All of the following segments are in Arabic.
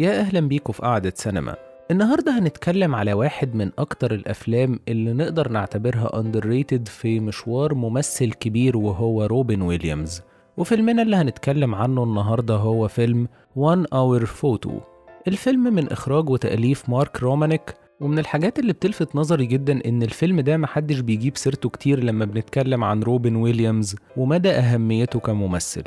يا أهلا بيكم في قعدة سينما. النهاردة هنتكلم على واحد من أكتر الأفلام اللي نقدر نعتبرها underrated في مشوار ممثل كبير وهو روبن ويليامز. وفيلمنا اللي هنتكلم عنه النهاردة هو فيلم One Hour Photo. الفيلم من إخراج وتأليف مارك رومانيك ومن الحاجات اللي بتلفت نظري جدا إن الفيلم ده محدش بيجيب سيرته كتير لما بنتكلم عن روبن ويليامز ومدى أهميته كممثل.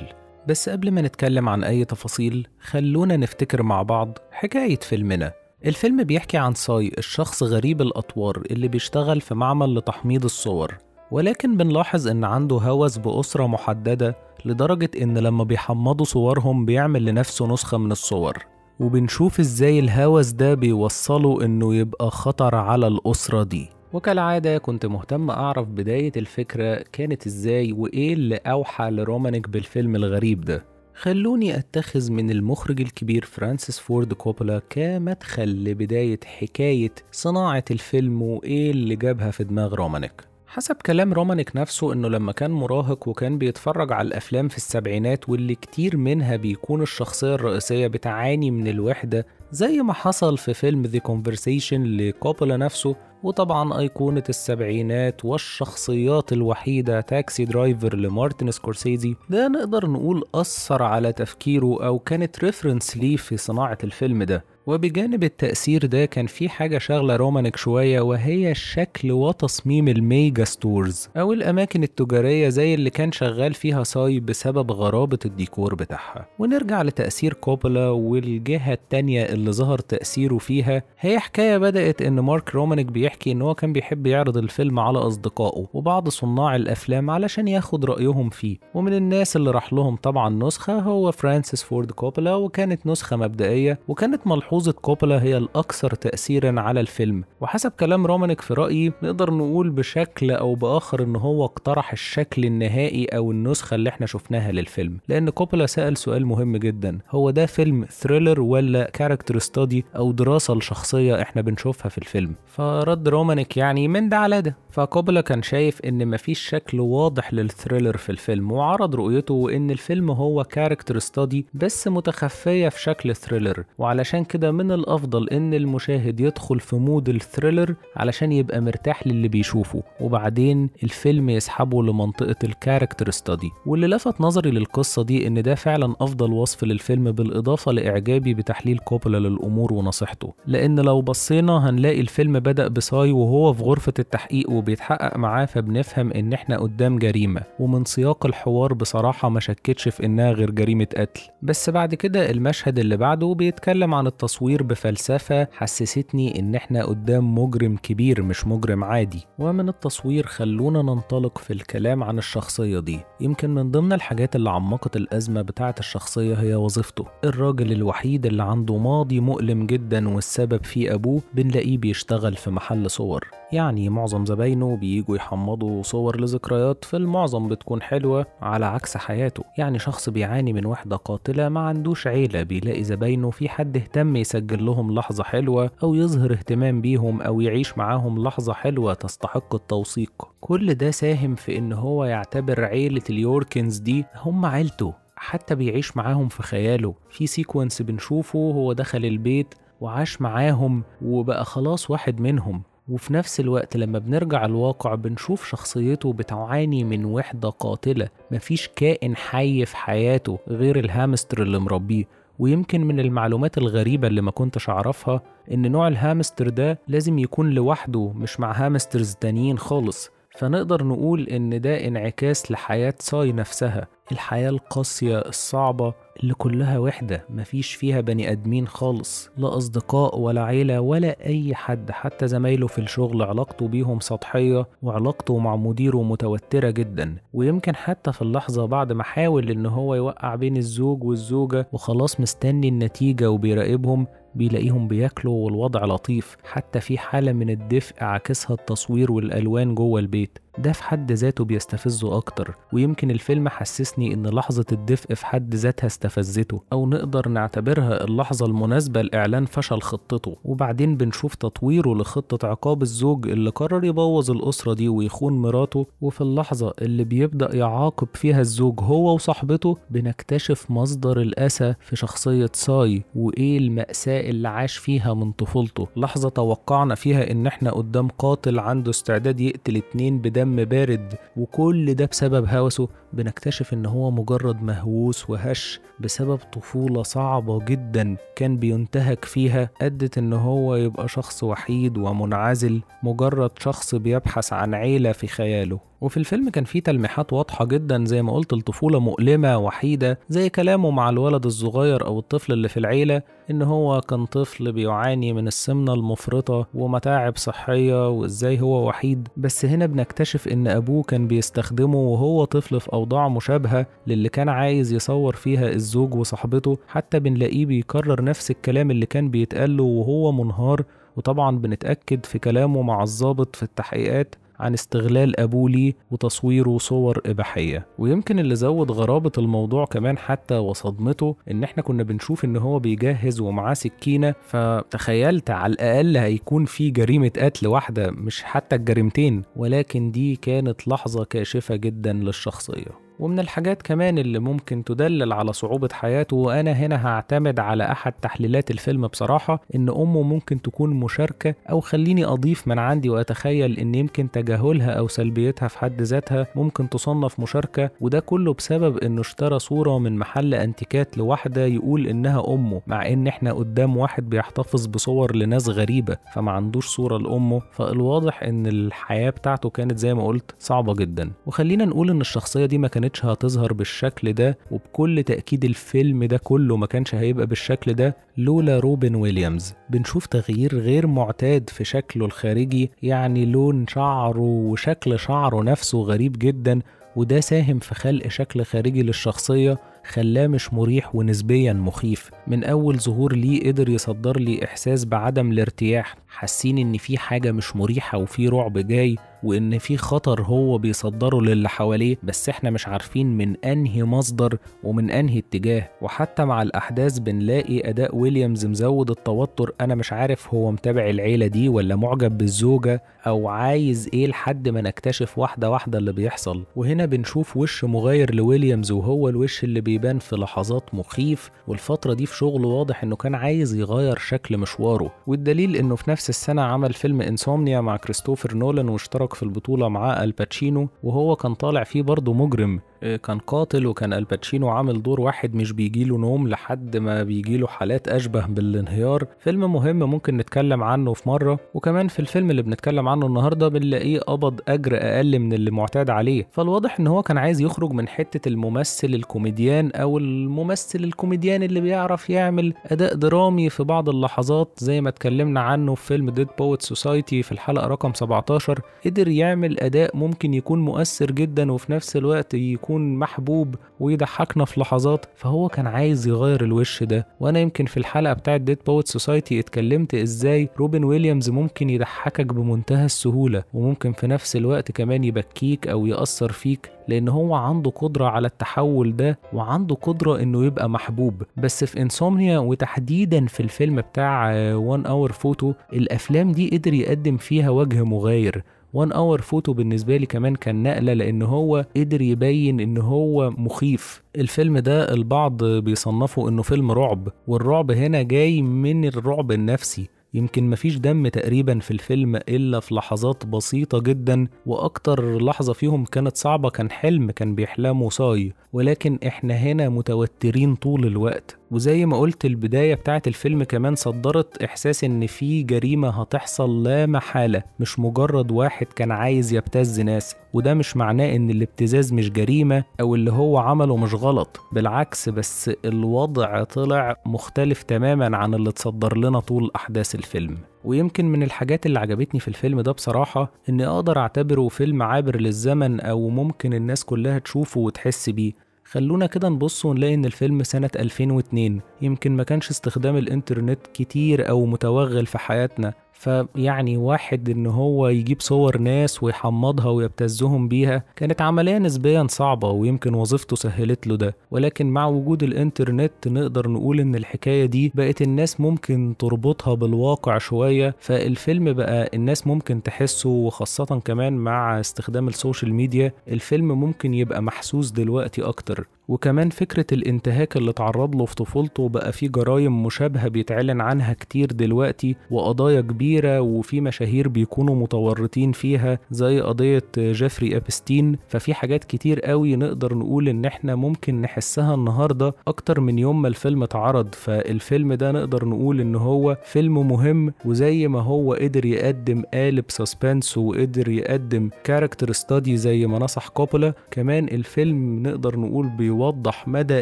بس قبل ما نتكلم عن أي تفاصيل خلونا نفتكر مع بعض حكاية فيلمنا. الفيلم بيحكي عن ساي الشخص غريب الأطوار اللي بيشتغل في معمل لتحميض الصور. ولكن بنلاحظ إن عنده هوس بأسرة محددة لدرجة إن لما بيحمضوا صورهم بيعمل لنفسه نسخة من الصور. وبنشوف إزاي الهوس ده بيوصله إنه يبقى خطر على الأسرة دي. وكالعادة كنت مهتم أعرف بداية الفكرة كانت إزاي وإيه اللي أوحى لرومانيك بالفيلم الغريب ده. خلوني أتخذ من المخرج الكبير فرانسيس فورد كوبولا كمدخل لبداية حكاية صناعة الفيلم وإيه اللي جابها في دماغ رومانيك. حسب كلام رومانيك نفسه إنه لما كان مراهق وكان بيتفرج على الأفلام في السبعينات واللي كتير منها بيكون الشخصية الرئيسية بتعاني من الوحدة زي ما حصل في فيلم The Conversation لكوبولا نفسه وطبعا أيقونة السبعينات والشخصيات الوحيدة Taxi Driver لمارتن سكورسيزي. ده نقدر نقول أثر على تفكيره أو كانت reference ليه في صناعة الفيلم ده. وبجانب التأثير ده كان في حاجة شغلة رومانيك شوية وهي شكل وتصميم ال mega stores أو الأماكن التجارية زي اللي كان شغال فيها ساي بسبب غرابة الديكور بتاعها. ونرجع لتأثير كوبولا والجهة التانية اللي ظهر تأثيره فيها. هي حكاية بدأت إن مارك رومانيك بيحكي إن هو كان بيحب يعرض الفيلم على أصدقائه وبعض صناع الأفلام علشان ياخد رأيهم فيه. ومن الناس اللي راح لهم طبعا نسخة هو فرانسيس فورد كوبولا وكانت نسخة مبدئية وكانت ملحوظة ملحوظة كوبولا هي الأكثر تأثيرا على الفيلم. وحسب كلام رومانيك في رأيي نقدر نقول بشكل أو بآخر إن هو اقترح الشكل النهائي أو النسخة اللي إحنا شفناها للفيلم. لأن كوبولا سأل سؤال مهم جدا. هو ده فيلم thriller ولا character study أو دراسة لشخصية إحنا بنشوفها في الفيلم؟ فرد رومانيك يعني من ده على ده. فكوبولا كان شايف إن مفيش شكل واضح لل thriller في الفيلم وعرض رؤيته وإن الفيلم هو character study بس متخفية في شكل thriller وعلشان كده من الأفضل إن المشاهد يدخل في mood ال thriller علشان يبقى مرتاح للي بيشوفه. وبعدين الفيلم يسحبه لمنطقة ال character study واللي لفت نظري للقصة دي إن ده فعلا أفضل وصف للفيلم بالإضافة لإعجابي بتحليل كوبولا للأمور ونصيحته. لأن لو بصينا هنلاقي الفيلم بدأ بساي وهو في غرفة التحقيق وبيتحقق معاه فبنفهم إن إحنا قدام جريمة. ومن سياق الحوار بصراحة ما شكتش في إنها غير جريمة قتل. بس بعد كده المشهد اللي بعده بيتكلم عن التصوير التصوير بفلسفة حسستني إن إحنا قدام مجرم كبير مش مجرم عادي. ومن التصوير خلونا ننطلق في الكلام عن الشخصية دي. يمكن من ضمن الحاجات اللي عمقت الأزمة بتاعة الشخصية هي وظيفته. الراجل الوحيد اللي عنده ماضي مؤلم جدا والسبب فيه أبوه بنلاقيه بيشتغل في محل صور. يعني معظم زباينه بييجوا يحمضوا صور لذكريات في المعظم بتكون حلوة على عكس حياته. يعني شخص بيعاني من وحدة قاتلة ما عندوش عيلة بيلاقي زباينه في حد اهتم يسجل لهم لحظة حلوة أو يظهر اهتمام بيهم أو يعيش معاهم لحظة حلوة تستحق التوثيق. كل ده ساهم في إن هو يعتبر عيلة اليوركنز دي هم عيلته حتى بيعيش معاهم في خياله. في sequence بنشوفه هو دخل البيت وعاش معاهم وبقى خلاص واحد منهم. وفي نفس الوقت لما بنرجع الواقع بنشوف شخصيته بتعاني من وحدة قاتلة. مفيش كائن حي في حياته غير الهامستر اللي مربيه. ويمكن من المعلومات الغريبة اللي ما كنتش أعرفها إن نوع الهامستر ده لازم يكون لوحده مش مع hamsters تانيين خالص. فنقدر نقول إن ده انعكاس لحياة ساي نفسها الحياة القاسية الصعبة اللي كلها وحدة مفيش فيها بني آدمين خالص لا أصدقاء ولا عيلة ولا أي حد حتى زمايله في الشغل علاقته بيهم سطحية وعلاقته مع مديره متوترة جدا. ويمكن حتى في اللحظة بعد ما حاول إن هو يوقع بين الزوج والزوجة وخلاص مستني النتيجة وبيراقبهم بيلاقيهم بياكلوا والوضع لطيف. حتى في حالة من الدفء عكسها التصوير والألوان جوه البيت. ده في حد ذاته بيستفزه أكتر ويمكن الفيلم حسسني إن لحظة الدفء في حد ذاتها استفزته أو نقدر نعتبرها اللحظة المناسبة لإعلان فشل خطته. وبعدين بنشوف تطويره لخطة عقاب الزوج اللي قرر يبوظ الأسرة دي ويخون مراته وفي اللحظة اللي بيبدأ يعاقب فيها الزوج هو وصاحبته بنكتشف مصدر الأسى في شخصية ساي وإيه المأساة اللي عاش فيها من طفولته. لحظة توقعنا فيها إن إحنا قدام قاتل عنده استعداد يقتل اتنين بدم بارد وكل ده بسبب هوسه. بنكتشف إن هو مجرد مهووس وهش بسبب طفولة صعبة جدا كان بينتهك فيها أدت إن هو يبقى شخص وحيد ومنعزل مجرد شخص بيبحث عن عيلة في خياله. وفي الفيلم كان فيه تلميحات واضحة جدا زي ما قلت الطفولة مؤلمة وحيدة زي كلامه مع الولد الصغير أو الطفل اللي في العيلة إن هو كان طفل بيعاني من السمنة المفرطة ومتاعب صحية وإزاي هو وحيد. بس هنا بنكتشف إن أبوه كان بيستخدمه وهو طفل في أوضاع مشابهة للي كان عايز يصور فيها الزوج وصاحبته. حتى بنلاقيه بيكرر نفس الكلام اللي كان بيتقاله وهو منهار. وطبعا بنتأكد في كلامه مع الضابط في التحقيقات عن استغلال أبوه ليه وتصويره صور إباحية. ويمكن اللي زود غرابة الموضوع كمان حتى وصدمته إن إحنا كنا بنشوف إن هو بيجهز ومعاه سكينة. فتخيلت على الأقل هيكون في جريمة قتل واحدة مش حتى الجريمتين ولكن دي كانت لحظة كاشفة جدا للشخصية. ومن الحاجات كمان اللي ممكن تدلل على صعوبة حياته وأنا هنا هعتمد على أحد تحليلات الفيلم بصراحة إن أمه ممكن تكون مشاركة أو خليني أضيف من عندي وأتخيل إن يمكن تجاهلها أو سلبيتها في حد ذاتها ممكن تصنف مشاركة وده كله بسبب إنه اشترى صورة من محل أنتيكات لواحدة يقول إنها أمه مع إن إحنا قدام واحد بيحتفظ بصور لناس غريبة فما عندوش صورة لأمه فالواضح إن الحياة بتاعته كانت زي ما قلت صعبة جدا. وخلينا نقول إن الشخصية دي ما كانتش هتظهر بالشكل ده وبكل تأكيد الفيلم ده كله ما كانش هيبقى بالشكل ده. لولا روبن ويليامز. بنشوف تغيير غير معتاد في شكله الخارجي يعني لون شعره وشكل شعره نفسه غريب جدا وده ساهم في خلق شكل خارجي للشخصية خلاه مش مريح ونسبيا مخيف. من أول ظهور ليه قدر يصدر لي إحساس بعدم الارتياح. حاسين إن في حاجة مش مريحة وفي رعب جاي وإن في خطر هو بيصدره للي حواليه بس إحنا مش عارفين من أنهي مصدر ومن أنهي اتجاه. وحتى مع الأحداث بنلاقي أداء ويليامز مزود التوتر. أنا مش عارف هو متابع العيلة دي ولا معجب بالزوجة أو عايز إيه لحد ما نكتشف واحدة واحدة اللي بيحصل. وهنا بنشوف وش مغاير لويليامز وهو الوش اللي بيبان في لحظات مخيف. والفترة دي في شغله واضح إنه كان عايز يغير شكل مشواره. والدليل إنه في نفس السنة عمل فيلم Insomnia مع كريستوفر نولان واشترك في البطولة معاه آل باتشينو وهو كان طالع فيه برضه مجرم. كان قاتل وكان آل باتشينو عامل دور واحد مش بيجيله نوم لحد ما بيجيله حالات أشبه بالانهيار. فيلم مهم ممكن نتكلم عنه في مرة وكمان في الفيلم اللي بنتكلم عنه النهاردة بنلاقيه قبض أجر أقل من اللي معتاد عليه. فالواضح إن هو كان عايز يخرج من حتة الممثل الكوميديان أو الممثل الكوميديان اللي بيعرف يعمل أداء درامي في بعض اللحظات. زي ما اتكلمنا عنه في فيلم Dead Poets Society في الحلقة رقم 17 قدر يعمل أداء ممكن يكون مؤثر جدا وفي نفس الوقت يكون يكون محبوب ويضحكنا في لحظات فهو كان عايز يغير الوش ده. وأنا يمكن في الحلقة بتاعت Dead Poets Society اتكلمت إزاي روبن ويليامز ممكن يضحكك بمنتهى السهولة وممكن في نفس الوقت كمان يبكيك أو يأثر فيك لأن هو عنده قدرة على التحول ده وعنده قدرة إنه يبقى محبوب. بس في Insomnia وتحديدا في الفيلم بتاع One Hour Photo الأفلام دي قدر يقدم فيها وجه مغاير. One Hour Photo بالنسبة لي كمان كان نقلة لأن هو قدر يبين إن هو مخيف. الفيلم ده البعض بيصنفه إنه فيلم رعب والرعب هنا جاي من الرعب النفسي. يمكن مفيش دم تقريبا في الفيلم إلا في لحظات بسيطة جدا وأكتر لحظة فيهم كانت صعبة كان حلم كان بيحلمه ساي. ولكن إحنا هنا متوترين طول الوقت. وزي ما قلت البداية بتاعت الفيلم كمان صدرت إحساس إن في جريمة هتحصل لا محالة مش مجرد واحد كان عايز يبتز ناس وده مش معناه إن الابتزاز مش جريمة أو اللي هو عمله مش غلط بالعكس بس الوضع طلع مختلف تماما عن اللي اتصدر لنا طول أحداث الفيلم. ويمكن من الحاجات اللي عجبتني في الفيلم ده بصراحة إني أقدر أعتبره فيلم عابر للزمن أو ممكن الناس كلها تشوفه وتحس بيه. خلونا كده نبص ونلاقي إن الفيلم سنة 2002 يمكن ما كانش استخدام الإنترنت كتير أو متوغل في حياتنا. فيعني واحد إن هو يجيب صور ناس ويحمضها ويبتزهم بيها كانت عملية نسبيا صعبة ويمكن وظيفته سهلت له ده. ولكن مع وجود الإنترنت نقدر نقول إن الحكاية دي بقت الناس ممكن تربطها بالواقع شوية فالفيلم بقى الناس ممكن تحسه وخاصة كمان مع استخدام ال social media الفيلم ممكن يبقى محسوس دلوقتي أكتر. وكمان فكرة الانتهاك اللي اتعرض له في طفولته بقى فيه جرايم مشابهة بيتعلن عنها كتير دلوقتي وقضايا كبيرة وفي مشاهير بيكونوا متورطين فيها زي قضية جيفري إبستين ففي حاجات كتير قوي نقدر نقول إن إحنا ممكن نحسها النهاردة أكتر من يوم ما الفيلم اتعرض. فالفيلم ده نقدر نقول إن هو فيلم مهم وزي ما هو قدر يقدم قالب suspense وقدر يقدم character study زي ما نصح كوبولا كمان الفيلم نقدر نقول بي بيوضح مدى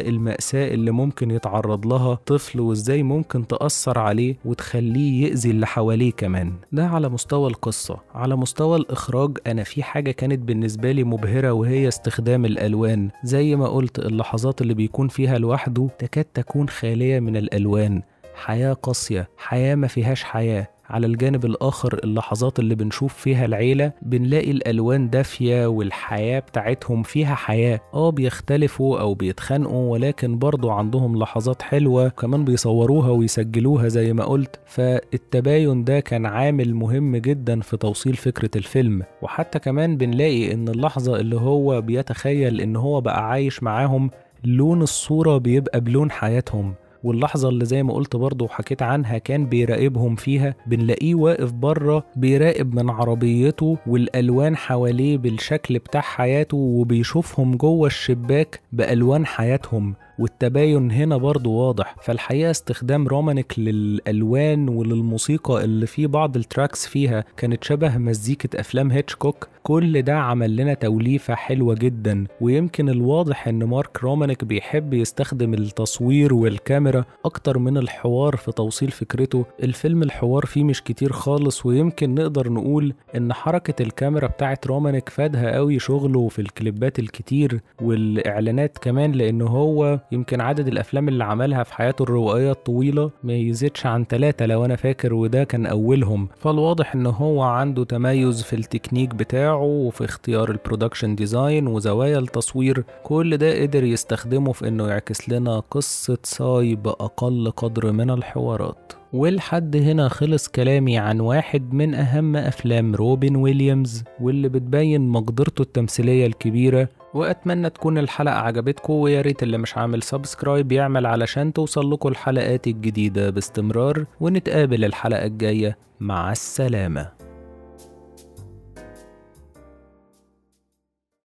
المأساة اللي ممكن يتعرض لها طفل وازاي ممكن تأثر عليه وتخليه يأذي اللي حواليه كمان. ده على مستوى القصة. على مستوى الإخراج أنا في حاجة كانت بالنسبة لي مبهرة وهي استخدام الألوان. زي ما قلت اللحظات اللي بيكون فيها لوحده تكاد تكون خالية من الألوان. حياة قاسية. حياة ما فيهاش حياة. على الجانب الآخر اللحظات اللي بنشوف فيها العيلة بنلاقي الألوان دافية والحياة بتاعتهم فيها حياة. آه بيختلفوا أو بيتخانقوا ولكن برضو عندهم لحظات حلوة كمان بيصوروها ويسجلوها زي ما قلت. فالتباين ده كان عامل مهم جدا في توصيل فكرة الفيلم. وحتى كمان بنلاقي إن اللحظة اللي هو بيتخيل إن هو بقى عايش معاهم لون الصورة بيبقى بلون حياتهم. واللحظة اللي زي ما قلت برضه وحكيت عنها كان بيراقبهم فيها بنلاقيه واقف بره بيراقب من عربيته والألوان حواليه بالشكل بتاع حياته وبيشوفهم جوه الشباك بألوان حياتهم. والتباين هنا برضو واضح. فالحقيقة استخدام رومانيك للألوان وللموسيقى اللي في بعض ال tracks فيها كانت شبه مزيكة أفلام هيتشكوك. كل ده عمل لنا توليفة حلوة جدا. ويمكن الواضح إن مارك رومانيك بيحب يستخدم التصوير والكاميرا أكتر من الحوار في توصيل فكرته. الفيلم الحوار فيه مش كتير خالص ويمكن نقدر نقول إن حركة الكاميرا بتاعت رومانيك فادها قوي شغله في الكليبات الكتير والإعلانات كمان لأن هو يمكن عدد الأفلام اللي عملها في حياته الروائية الطويلة ما يزيدش عن ثلاثة لو أنا فاكر وده كان أولهم. فالواضح إن هو عنده تميز في التكنيك بتاعه وفي اختيار ال production design وزوايا التصوير. كل ده قدر يستخدمه في إنه يعكس لنا قصة ساي بأقل قدر من الحوارات. ولحد هنا خلص كلامي عن واحد من أهم أفلام روبن ويليامز واللي بتبين مقدرته التمثيلية الكبيرة وأتمنى تكون الحلقة عجبتكم ويا ريت اللي مش عامل سبسكرايب يعمل علشان توصل لكم الحلقات الجديدة باستمرار ونتقابل الحلقة الجاية. مع السلامة.